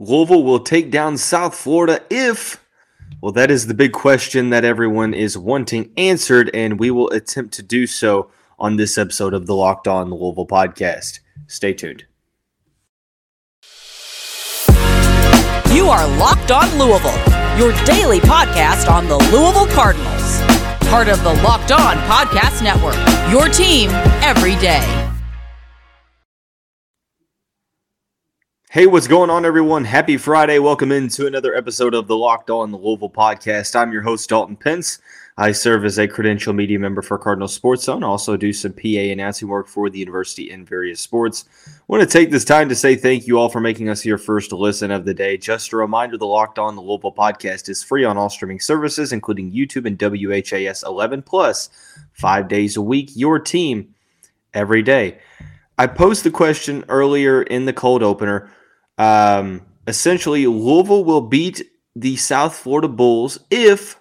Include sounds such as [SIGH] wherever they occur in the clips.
Louisville will take down South Florida if. Well, that is the big question that everyone is wanting answered, and we will attempt to do so on this episode of the Locked On Louisville podcast. Stay tuned. You are Locked On Louisville, your daily podcast on the Louisville Cardinals. Part of the Locked On Podcast Network, your team every day. Hey, what's going on, everyone? Happy Friday. Welcome into another episode of the Locked On the Louisville podcast. I'm your host, Dalton Pence. I serve as a credential media member for Cardinal Sports Zone. I also do some PA announcing work for the university in various sports. I want to take this time to say thank you all for making us your first listen of the day. Just a reminder the Locked On the Louisville podcast is free on all streaming services, including YouTube and WHAS 11 plus, five days a week. Your team every day. I posed the question earlier in the cold opener um, essentially, Louisville will beat the South Florida Bulls if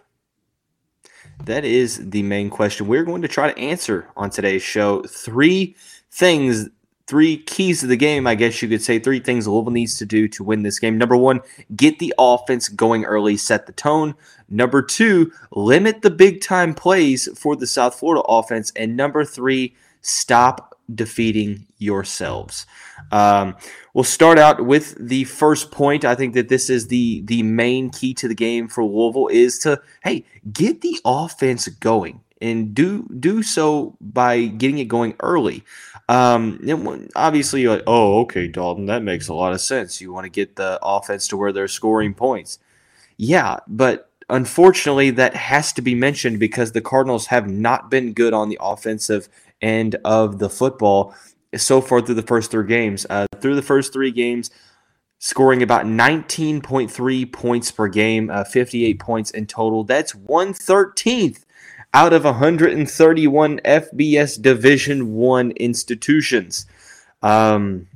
that is the main question we're going to try to answer on today's show. Three things, three keys to the game, I guess you could say. Three things Louisville needs to do to win this game. Number one, get the offense going early, set the tone. Number two, limit the big time plays for the South Florida offense. And number three, stop defeating yourselves. Um, we'll start out with the first point. I think that this is the the main key to the game for Louisville is to hey get the offense going and do do so by getting it going early. Um, obviously, you're like, oh, okay, Dalton, that makes a lot of sense. You want to get the offense to where they're scoring points. Yeah, but unfortunately, that has to be mentioned because the Cardinals have not been good on the offensive end of the football so far through the first three games. Uh, through the first three games, scoring about 19.3 points per game, uh, 58 points in total. That's 113th out of 131 FBS Division One institutions. Um,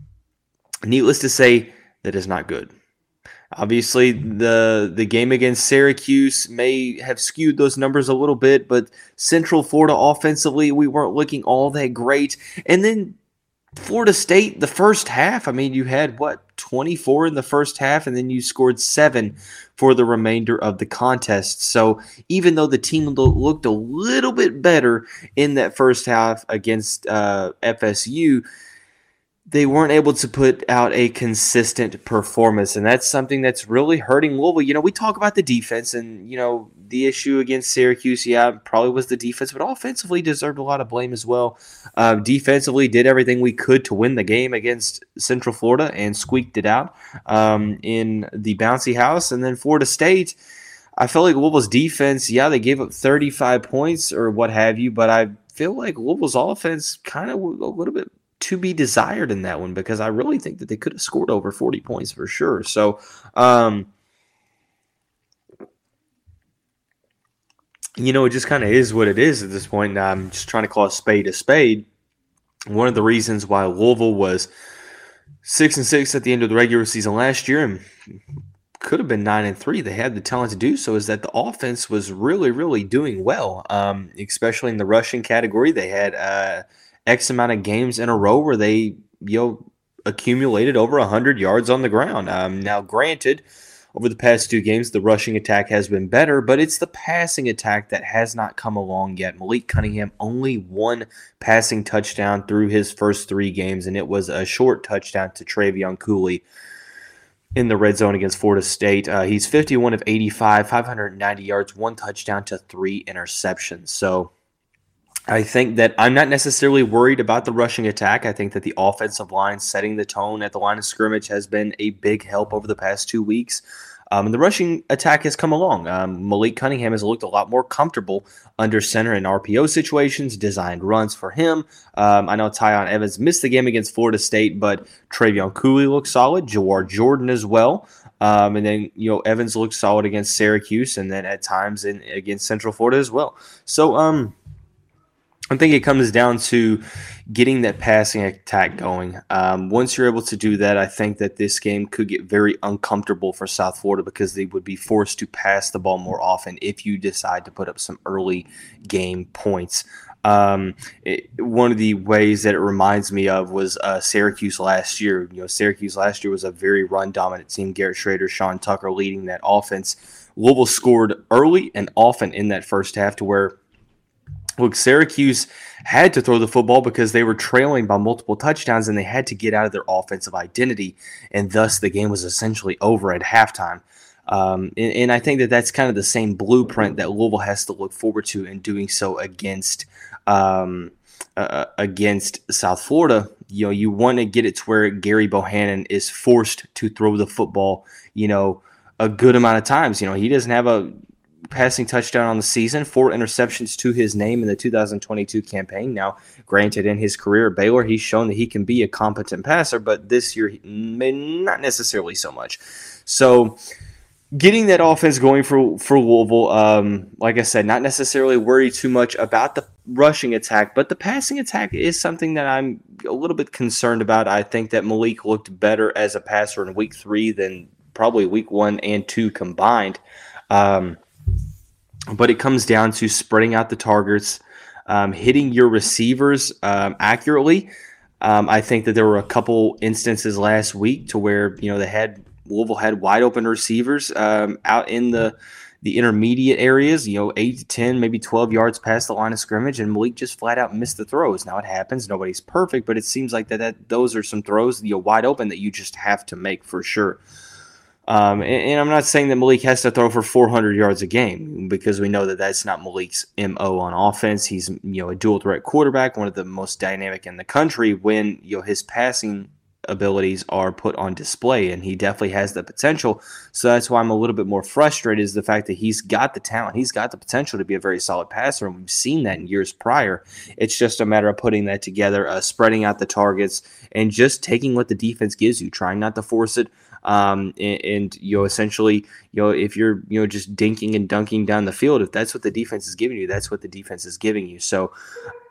needless to say, that is not good. Obviously, the the game against Syracuse may have skewed those numbers a little bit, but Central Florida offensively, we weren't looking all that great. And then Florida State, the first half, I mean, you had what, 24 in the first half, and then you scored seven for the remainder of the contest. So even though the team looked a little bit better in that first half against uh, FSU, they weren't able to put out a consistent performance. And that's something that's really hurting Louisville. You know, we talk about the defense and, you know, the issue against Syracuse, yeah, probably was the defense, but offensively deserved a lot of blame as well. Uh, defensively, did everything we could to win the game against Central Florida and squeaked it out um, in the bouncy house. And then Florida State, I felt like Louisville's defense, yeah, they gave up 35 points or what have you, but I feel like Louisville's offense kind of a little bit to be desired in that one because I really think that they could have scored over 40 points for sure. So, um, you know, it just kind of is what it is at this point. I'm just trying to call a spade a spade. One of the reasons why Louisville was six and six at the end of the regular season last year and could have been nine and three. They had the talent to do so. Is that the offense was really, really doing well, um, especially in the rushing category. They had uh, X amount of games in a row where they you know accumulated over hundred yards on the ground. Um, now, granted over the past two games, the rushing attack has been better, but it's the passing attack that has not come along yet. Malik Cunningham only one passing touchdown through his first three games, and it was a short touchdown to Trevion Cooley in the red zone against Florida State. Uh, he's 51 of 85, 590 yards, one touchdown to three interceptions. So I think that I'm not necessarily worried about the rushing attack. I think that the offensive line setting the tone at the line of scrimmage has been a big help over the past two weeks. Um, and the rushing attack has come along. Um, Malik Cunningham has looked a lot more comfortable under center in RPO situations, designed runs for him. Um, I know Tiyon Evans missed the game against Florida State, but Trevion Cooley looks solid. Jawhar Jordan as well. Um, and then, you know, Evans looked solid against Syracuse and then at times in, against Central Florida as well. So, um, I think it comes down to getting that passing attack going. Um, once you're able to do that, I think that this game could get very uncomfortable for South Florida because they would be forced to pass the ball more often if you decide to put up some early game points. Um, it, one of the ways that it reminds me of was uh, Syracuse last year. You know, Syracuse last year was a very run dominant team. Garrett Shrader, Sean Tucker leading that offense. Louisville scored early and often in that first half to where look, Syracuse had to throw the football because they were trailing by multiple touchdowns and they had to get out of their offensive identity. And thus the game was essentially over at halftime. Um, and, and, I think that that's kind of the same blueprint that Louisville has to look forward to in doing so against um, uh, against South Florida. You know, you want to get it to where Gary Bohannon is forced to throw the football. You know, a good amount of times. You know, he doesn't have a passing touchdown on the season, four interceptions to his name in the 2022 campaign. Now, granted, in his career at Baylor, he's shown that he can be a competent passer, but this year, not necessarily so much. So, getting that offense going for for Louisville, um, like I said, not necessarily worry too much about the rushing attack, but the passing attack is something that I'm a little bit concerned about. I think that Malik looked better as a passer in Week Three than probably Week One and Two combined. Um, but it comes down to spreading out the targets, um, hitting your receivers um, accurately. Um, I think that there were a couple instances last week to where you know they had Louisville had wide open receivers um, out in the the intermediate areas, you know, eight to ten, maybe twelve yards past the line of scrimmage, and Malik just flat out missed the throws. Now it happens; nobody's perfect, but it seems like that, that those are some throws you know wide open that you just have to make for sure. Um, and, and, I'm not saying that Malik has to throw for 400 yards a game because we know that that's not Malik's mo on offense. He's you know a dual threat quarterback, one of the most dynamic in the country. When you know his passing abilities are put on display, and he definitely has the potential. So that's why I'm a little bit more frustrated is the fact that he's got the talent, he's got the potential to be a very solid passer, and we've seen that in years prior. It's just a matter of putting that together, uh, spreading out the targets, and just taking what the defense gives you, trying not to force it um, and, and, you know, essentially, you know, if you're you know just dinking and dunking down the field, if that's what the defense is giving you, that's what the defense is giving you. So,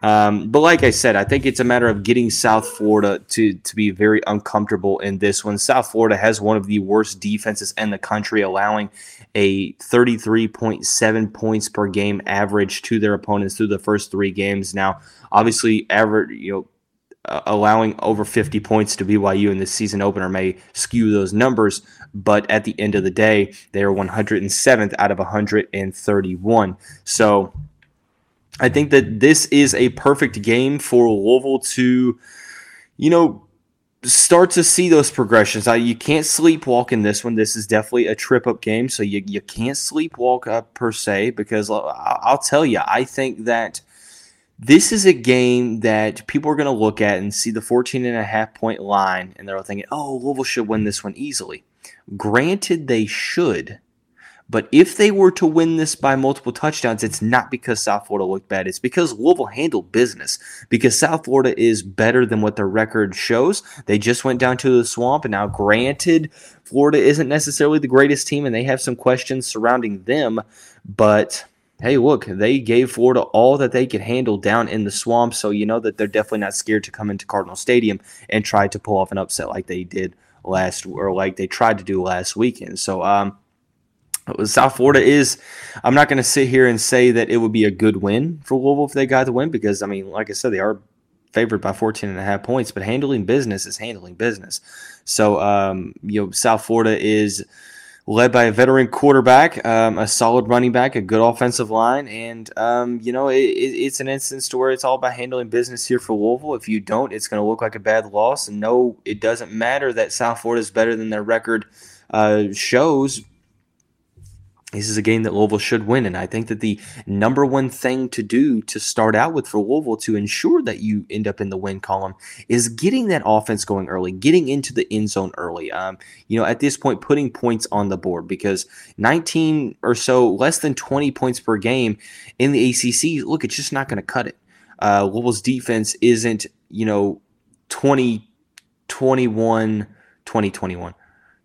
um, but like I said, I think it's a matter of getting South Florida to to be very uncomfortable in this one. South Florida has one of the worst defenses in the country, allowing a 33.7 points per game average to their opponents through the first three games. Now, obviously, average you know uh, allowing over 50 points to BYU in the season opener may skew those numbers, but at the end of the day, they are 107th out of 131. So I think that this is a perfect game for Louisville to, you know, start to see those progressions. Uh, you can't sleepwalk in this one. This is definitely a trip up game, so you, you can't sleepwalk up per se because I'll, I'll tell you, I think that – this is a game that people are going to look at and see the 14 and a half point line and they're all thinking, oh, Louisville should win this one easily. Granted, they should. But if they were to win this by multiple touchdowns, it's not because South Florida looked bad. It's because Louisville handled business. Because South Florida is better than what their record shows. They just went down to the swamp. And now, granted, Florida isn't necessarily the greatest team and they have some questions surrounding them. But hey, look, they gave Florida all that they could handle down in the swamp. So you know that they're definitely not scared to come into Cardinal Stadium and try to pull off an upset like they did last or like they tried to do last weekend. So um South Florida is I'm not going to sit here and say that it would be a good win for Louisville if they got the win because I mean like I said they are favored by 14 and a half points but handling business is handling business. So um you know South Florida is led by a veteran quarterback, um, a solid running back, a good offensive line, and um, you know it, it's an instance to where it's all about handling business here for Louisville. If you don't, it's going to look like a bad loss. And no, it doesn't matter that South Florida is better than their record uh, shows this is a game that Louisville should win. And I think that the number one thing to do to start out with for Louisville to ensure that you end up in the win column is getting that offense going early, getting into the end zone early. Um, you know, at this point, putting points on the board because 19 or so, less than 20 points per game in the ACC, look, it's just not going to cut it. Uh, Louisville's defense isn't, you know, 20, 21, 2021.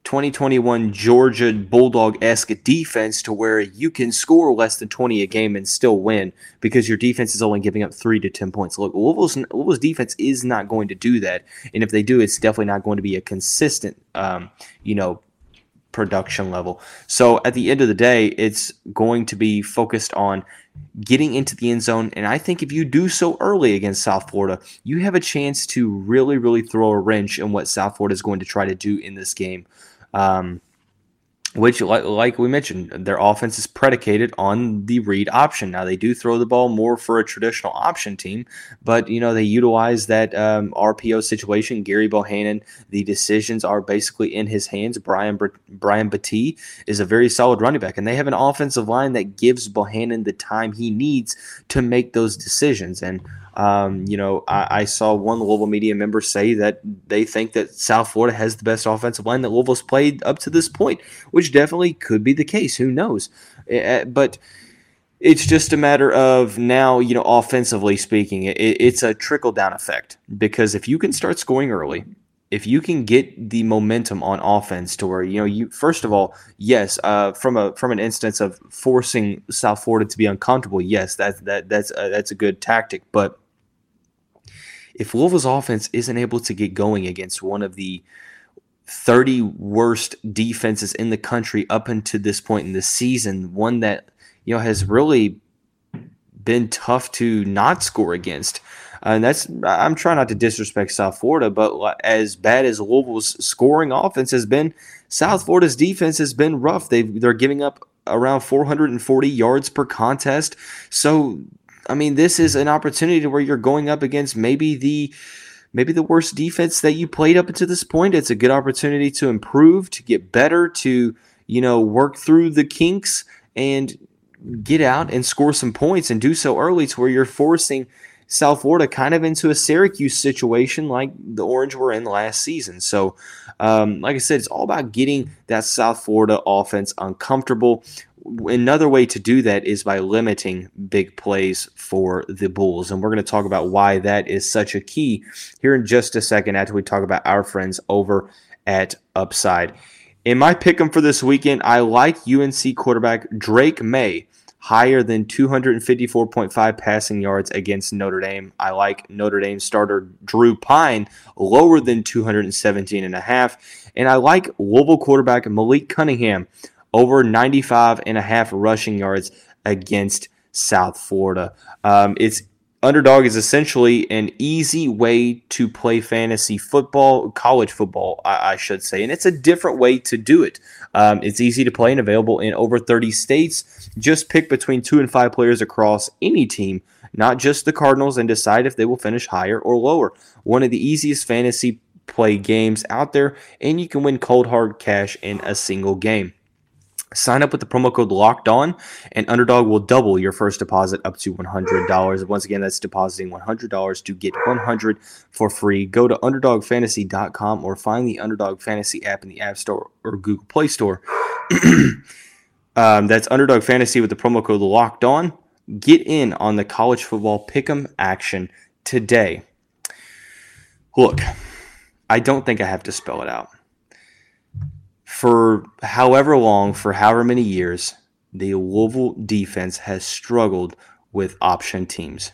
2021 Georgia Bulldog esque defense to where you can score less than 20 a game and still win because your defense is only giving up three to 10 points. Look, Louisville's, Louisville's defense is not going to do that. And if they do, it's definitely not going to be a consistent, um, you know, production level. So at the end of the day, it's going to be focused on getting into the end zone. And I think if you do so early against South Florida, you have a chance to really, really throw a wrench in what South Florida is going to try to do in this game. Um, which, like, like we mentioned, their offense is predicated on the read option. Now, they do throw the ball more for a traditional option team, but, you know, they utilize that um, RPO situation. Gary Bohannon, the decisions are basically in his hands. Brian, Brian Battie is a very solid running back, and they have an offensive line that gives Bohannon the time he needs to make those decisions. And um, you know, I, I, saw one Louisville media member say that they think that South Florida has the best offensive line that Louisville's played up to this point, which definitely could be the case. Who knows? Uh, but it's just a matter of now, you know, offensively speaking, it, it's a trickle down effect because if you can start scoring early, if you can get the momentum on offense to where you know you first of all yes uh, from a from an instance of forcing South Florida to be uncomfortable yes that that that's uh, that's a good tactic but if Louisville's offense isn't able to get going against one of the 30 worst defenses in the country up until this point in the season, one that you know has really been tough to not score against. Uh, and that's I'm trying not to disrespect South Florida, but as bad as Louisville's scoring offense has been, South Florida's defense has been rough. They they're giving up around 440 yards per contest. So I mean, this is an opportunity where you're going up against maybe the maybe the worst defense that you played up until this point. It's a good opportunity to improve, to get better, to you know work through the kinks and get out and score some points and do so early to where you're forcing South Florida kind of into a Syracuse situation like the Orange were in last season. So, um, like I said, it's all about getting that South Florida offense uncomfortable another way to do that is by limiting big plays for the Bulls. And we're going to talk about why that is such a key here in just a second after we talk about our friends over at Upside. In my pick 'em for this weekend, I like UNC quarterback Drake Maye higher than 254.5 passing yards against Notre Dame. I like Notre Dame starter Drew Pyne lower than 217 and a half. And I like Louisville quarterback Malik Cunningham over 95 and a half rushing yards against South Florida. Um, it's Underdog is essentially an easy way to play fantasy football, college football, I, I should say, and it's a different way to do it. Um, it's easy to play and available in over 30 states. Just pick between two and five players across any team, not just the Cardinals, and decide if they will finish higher or lower. One of the easiest fantasy play games out there, and you can win cold hard cash in a single game. Sign up with the promo code Locked On, and Underdog will double your first deposit up to $100. Once again, that's depositing $100 to get 100 for free. Go to UnderdogFantasy.com or find the Underdog Fantasy app in the App Store or Google Play Store. [CLEARS THROAT] um, that's Underdog Fantasy with the promo code Locked On. Get in on the college football pick'em action today. Look, I don't think I have to spell it out for however long, for however many years, the Louisville defense has struggled with option teams.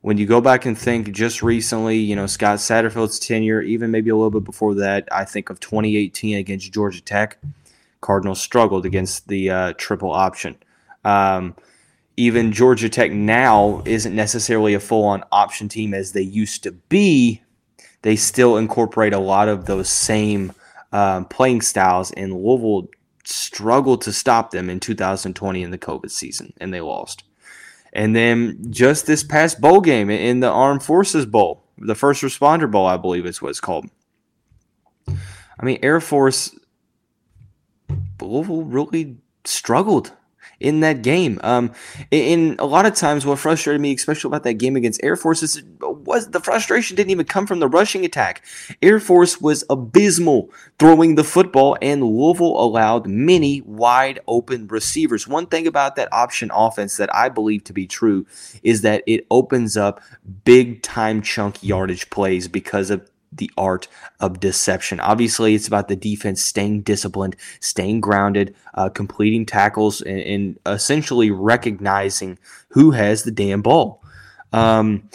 When you go back and think just recently, you know, Scott Satterfield's tenure, even maybe a little bit before that, I think of 2018 against Georgia Tech, Cardinals struggled against the uh, triple option. Um, even Georgia Tech now isn't necessarily a full on option team as they used to be. They still incorporate a lot of those same um, playing styles, and Louisville struggled to stop them in 2020 in the COVID season, and they lost. And then just this past bowl game in the Armed Forces Bowl, the First Responder Bowl, I believe is what it's called. I mean, Air Force, Louisville really struggled in that game. Um, in a lot of times, what frustrated me, especially about that game against Air Force, is was the frustration didn't even come from the rushing attack. Air Force was abysmal throwing the football, and Louisville allowed many wide open receivers. One thing about that option offense that I believe to be true is that it opens up big time chunk yardage plays because of the art of deception. Obviously, it's about the defense staying disciplined, staying grounded, uh, completing tackles, and, and, essentially recognizing who has the damn ball. Um,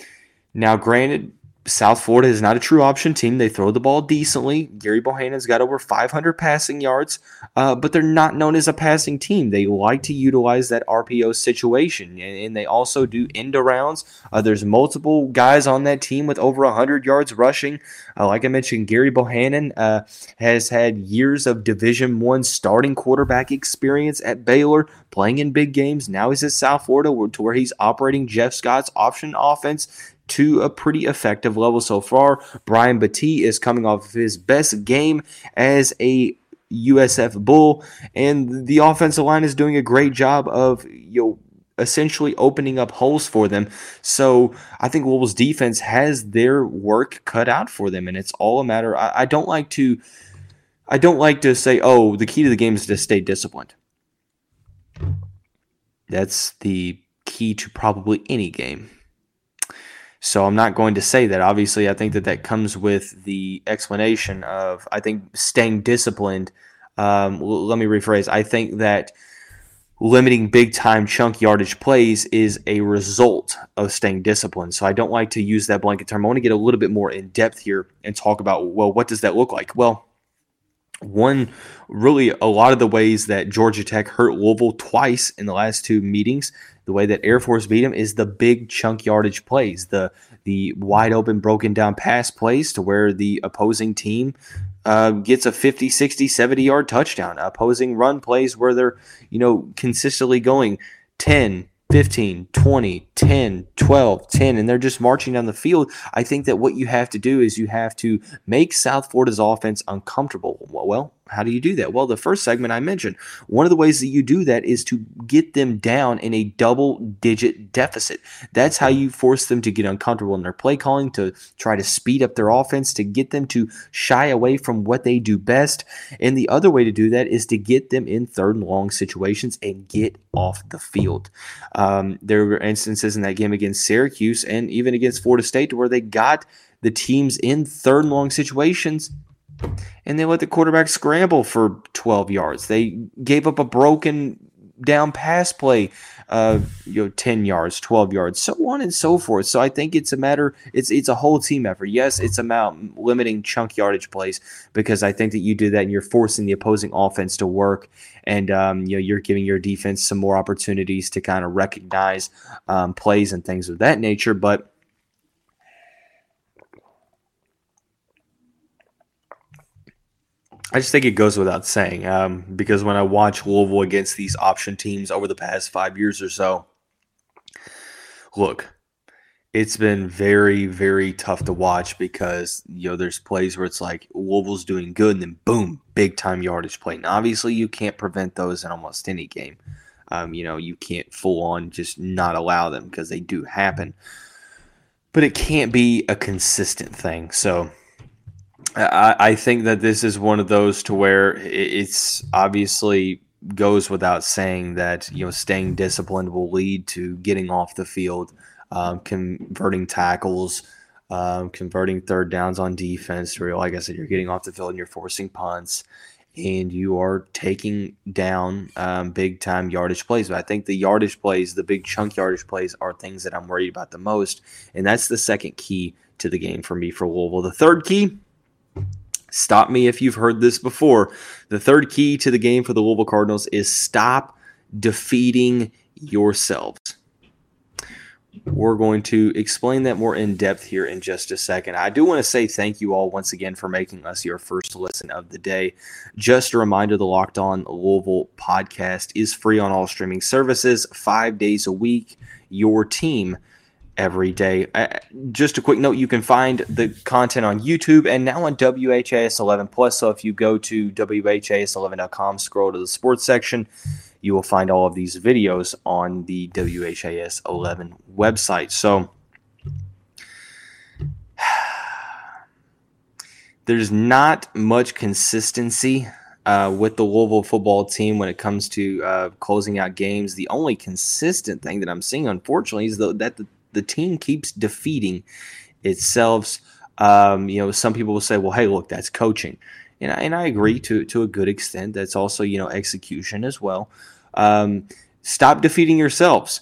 now, granted, South Florida is not a true option team. They throw the ball decently. Gary Bohannon's got over 500 passing yards, uh, but they're not known as a passing team. They like to utilize that RPO situation, and, they also do end arounds. Uh, there's multiple guys on that team with over 100 yards rushing. Uh, like I mentioned, Gary Bohannon uh, has had years of Division One starting quarterback experience at Baylor, playing in big games. Now he's at South Florida, to where he's operating Jeff Scott's option offense to a pretty effective level so far. Brian Battie is coming off of his best game as a USF Bull, and the offensive line is doing a great job of you know essentially opening up holes for them. So I think Louisville's defense has their work cut out for them, and it's all a matter. I, I don't like to, I don't like to say, oh, the key to the game is to stay disciplined. That's the key to probably any game. So I'm not going to say that. Obviously, I think that that comes with the explanation of I think staying disciplined. Um, let me rephrase. I think that limiting big time chunk yardage plays is a result of staying disciplined. So I don't like to use that blanket term. I want to get a little bit more in depth here and talk about well, what does that look like? Well, one really a lot of the ways that Georgia Tech hurt Louisville twice in the last two meetings the way that Air Force beat them is the big chunk yardage plays, the the wide open broken down pass plays to where the opposing team uh, gets a 50, 60, 70 yard touchdown. Opposing run plays where they're, you know, consistently going 10, 15, 20, 10, 12, 10, and they're just marching down the field. I think that what you have to do is you have to make South Florida's offense uncomfortable. Well, how do you do that? Well, the first segment I mentioned, one of the ways that you do that is to get them down in a double digit deficit. That's how you force them to get uncomfortable in their play calling, to try to speed up their offense, to get them to shy away from what they do best. And the other way to do that is to get them in third and long situations and get off the field. Um, there were instances in that game against Syracuse and even against Florida State where they got the teams in third and long situations and they let the quarterback scramble for 12 yards. They gave up a broken down pass play, uh, you know, 10 yards, 12 yards, so on and so forth. So I think it's a matter, it's it's a whole team effort. Yes, it's about limiting chunk yardage plays because I think that you do that and you're forcing the opposing offense to work, and um, you know you're giving your defense some more opportunities to kind of recognize um, plays and things of that nature. But I just think it goes without saying um, because when I watch Louisville against these option teams over the past five years or so, look, it's been very, very tough to watch because you know there's plays where it's like Louisville's doing good and then boom, big time yardage play. And obviously, you can't prevent those in almost any game. Um, you know, you can't full on just not allow them because they do happen, but it can't be a consistent thing. So I, I think that this is one of those to where it's obviously goes without saying that you know staying disciplined will lead to getting off the field, um, converting tackles, um, converting third downs on defense. Where, like I said, you're getting off the field and you're forcing punts, and you are taking down um, big time yardage plays. But I think the yardage plays, the big chunk yardage plays, are things that I'm worried about the most, and that's the second key to the game for me for Louisville. The third key Stop me if you've heard this before. The third key to the game for the Louisville Cardinals is stop defeating yourselves. We're going to explain that more in depth here in just a second. I do want to say thank you all once again for making us your first listen of the day. Just a reminder the Locked On Louisville podcast is free on all streaming services, five days a week. Your team every day. Uh, just a quick note you can find the content on YouTube and now on WHAS 11 Plus. So if you go to WHAS11.com, scroll to the sports section, you will find all of these videos on the WHAS 11 website. So [SIGHS] there's not much consistency. Uh, with the Louisville football team when it comes to uh, closing out games. The only consistent thing that I'm seeing, unfortunately, is the, that the the team keeps defeating itself. Um, you know, some people will say, "Well, hey, look, that's coaching," and I, and I agree to to a good extent. That's also you know execution as well. Um, stop defeating yourselves.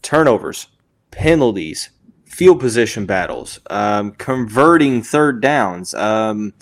Turnovers, penalties, field position battles, um, converting third downs, um,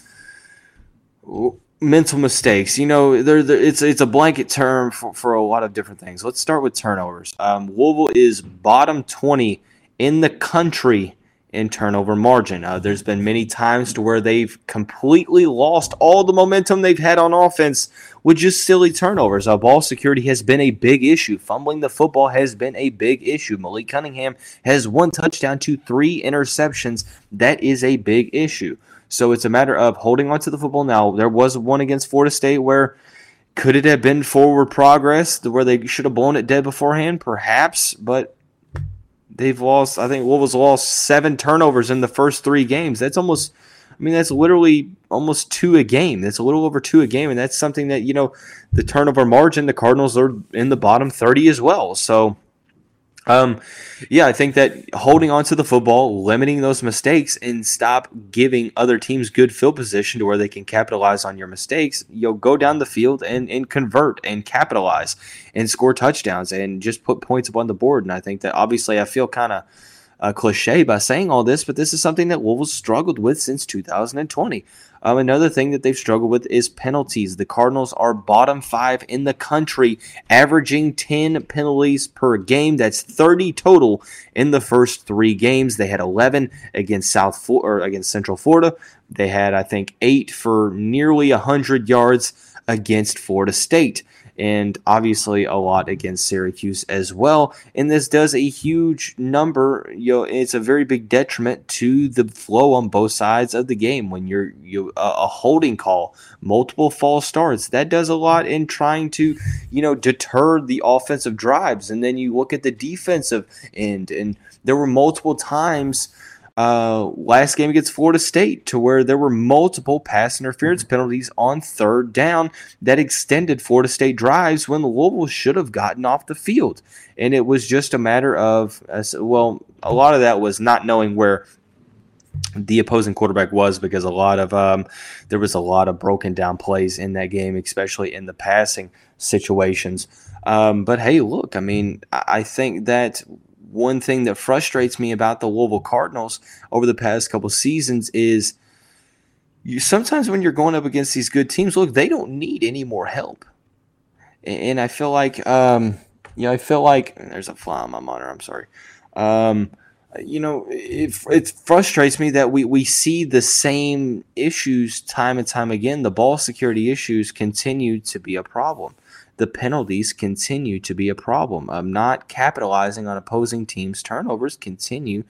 mental mistakes. You know, they're, they're, it's it's a blanket term for, for a lot of different things. Let's start with turnovers. Um, Louisville is bottom twenty in the country in turnover margin. Uh, there's been many times to where they've completely lost all the momentum they've had on offense with just silly turnovers. Uh, ball security has been a big issue. Fumbling the football has been a big issue. Malik Cunningham has one touchdown to three interceptions. That is a big issue. So it's a matter of holding on to the football now. There was one against Florida State where could it have been forward progress where they should have blown it dead beforehand? Perhaps, but they've lost. I think Wolves lost seven turnovers in the first three games. That's almost. I mean, that's literally almost two a game. That's a little over two a game, and that's something that you know, the turnover margin. The Cardinals are in the bottom thirty as well. So um, yeah, I think that holding on to the football, limiting those mistakes, and stop giving other teams good field position to where they can capitalize on your mistakes. You'll go down the field and, and convert and capitalize and score touchdowns and just put points up on the board. And I think that obviously I feel kind of uh, cliche by saying all this, but this is something that Wolves struggled with since 2020. Um, another thing that they've struggled with is penalties. The Cardinals are bottom five in the country, averaging 10 penalties per game. That's 30 total in the first three games. They had 11 against South or against Central Florida. They had, I think, eight for nearly 100 yards against Florida State and obviously a lot against Syracuse as well. And this does a huge number. You know, it's a very big detriment to the flow on both sides of the game when you're you a holding call, multiple false starts. That does a lot in trying to you know deter the offensive drives. And then you look at the defensive end, and there were multiple times uh, last game against Florida State to where there were multiple pass interference mm-hmm. penalties on third down that extended Florida State drives when the Louisville should have gotten off the field. And it was just a matter of, well, a lot of that was not knowing where the opposing quarterback was because a lot of um, there was a lot of broken down plays in that game, especially in the passing situations. Um, but hey, look, I mean, I think that one thing that frustrates me about the Louisville Cardinals over the past couple seasons is you sometimes when you're going up against these good teams, look, they don't need any more help. And I feel like, um, you know, I feel like there's a fly on my monitor. I'm sorry. Um, you know, it, it frustrates me that we, we see the same issues time and time again. The ball security issues continue to be a problem the penalties continue to be a problem. Um, not capitalizing on opposing teams' turnovers continue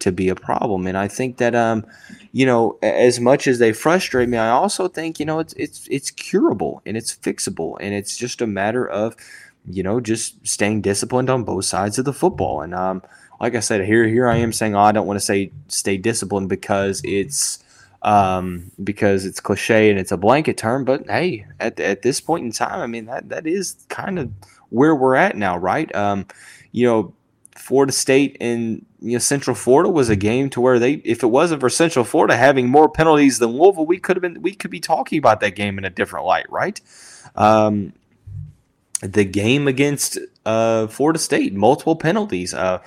to be a problem. And I think that um, you know, as much as they frustrate me, I also think, you know, it's it's it's curable and it's fixable and it's just a matter of, you know, just staying disciplined on both sides of the football. And um, like I said, here here I am saying, oh, I don't want to say stay disciplined because it's um, because it's cliche and it's a blanket term. But hey, at, at this point in time, I mean that that is kind of where we're at now, right? Um, you know, Florida State and you know Central Florida was a game to where they, if it wasn't for Central Florida having more penalties than Louisville, we could have been we could be talking about that game in a different light, right? Um, the game against uh, Florida State, multiple penalties, uh,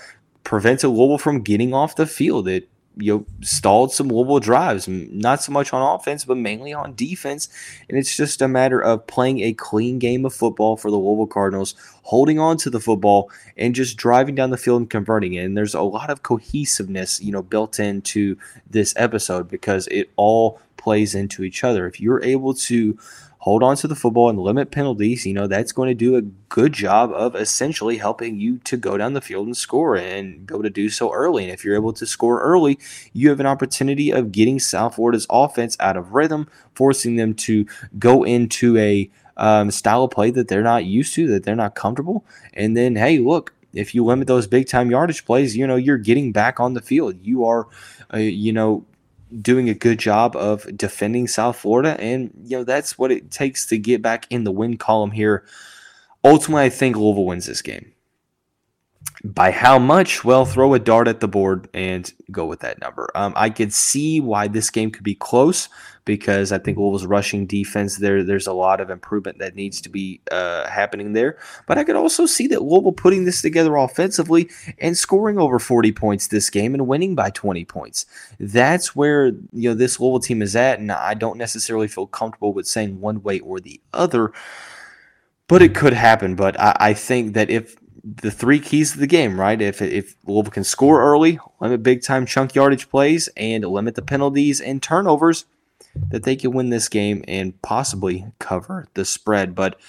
prevented Louisville from getting off the field. It you know, stalled some Louisville drives, not so much on offense, but mainly on defense. And it's just a matter of playing a clean game of football for the Louisville Cardinals, holding on to the football and just driving down the field and converting it. And there's a lot of cohesiveness, you know, built into this episode because it all plays into each other. If you're able to hold on to the football and limit penalties, you know, that's going to do a good job of essentially helping you to go down the field and score and be able to do so early. And if you're able to score early, you have an opportunity of getting South Florida's offense out of rhythm, forcing them to go into a um, style of play that they're not used to, that they're not comfortable. And then, hey, look, if you limit those big time yardage plays, you know, you're getting back on the field. You are, uh, you know, doing a good job of defending South Florida, and you know that's what it takes to get back in the win column here. Ultimately, I think Louisville wins this game. By how much? Well, throw a dart at the board and go with that number. Um, I could see why this game could be close because I think Louisville's rushing defense there. There's a lot of improvement that needs to be uh, happening there. But I could also see that Louisville putting this together offensively and scoring over 40 points this game and winning by 20 points. That's where you know this Louisville team is at, and I don't necessarily feel comfortable with saying one way or the other. But it could happen. But I, I think that if the three keys to the game, right? If if Louisville can score early, limit big time chunk yardage plays, and limit the penalties and turnovers, that they can win this game and possibly cover the spread. But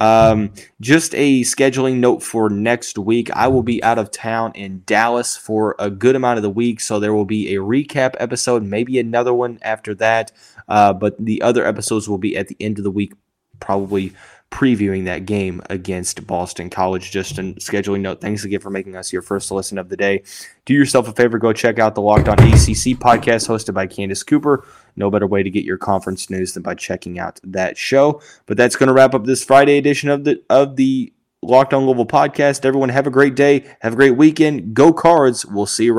um, just a scheduling note for next week. I will be out of town in Dallas for a good amount of the week, so there will be a recap episode, maybe another one after that. Uh, but the other episodes will be at the end of the week, probably previewing that game against Boston College. Just a scheduling note. Thanks again for making us your first listen of the day. Do yourself a favor, go check out the Locked On ACC podcast hosted by Candace Cooper. No better way to get your conference news than by checking out that show. But that's going to wrap up this Friday edition of the of the Locked On Louisville podcast. Everyone, have a great day. Have a great weekend. Go Cards. We'll see you.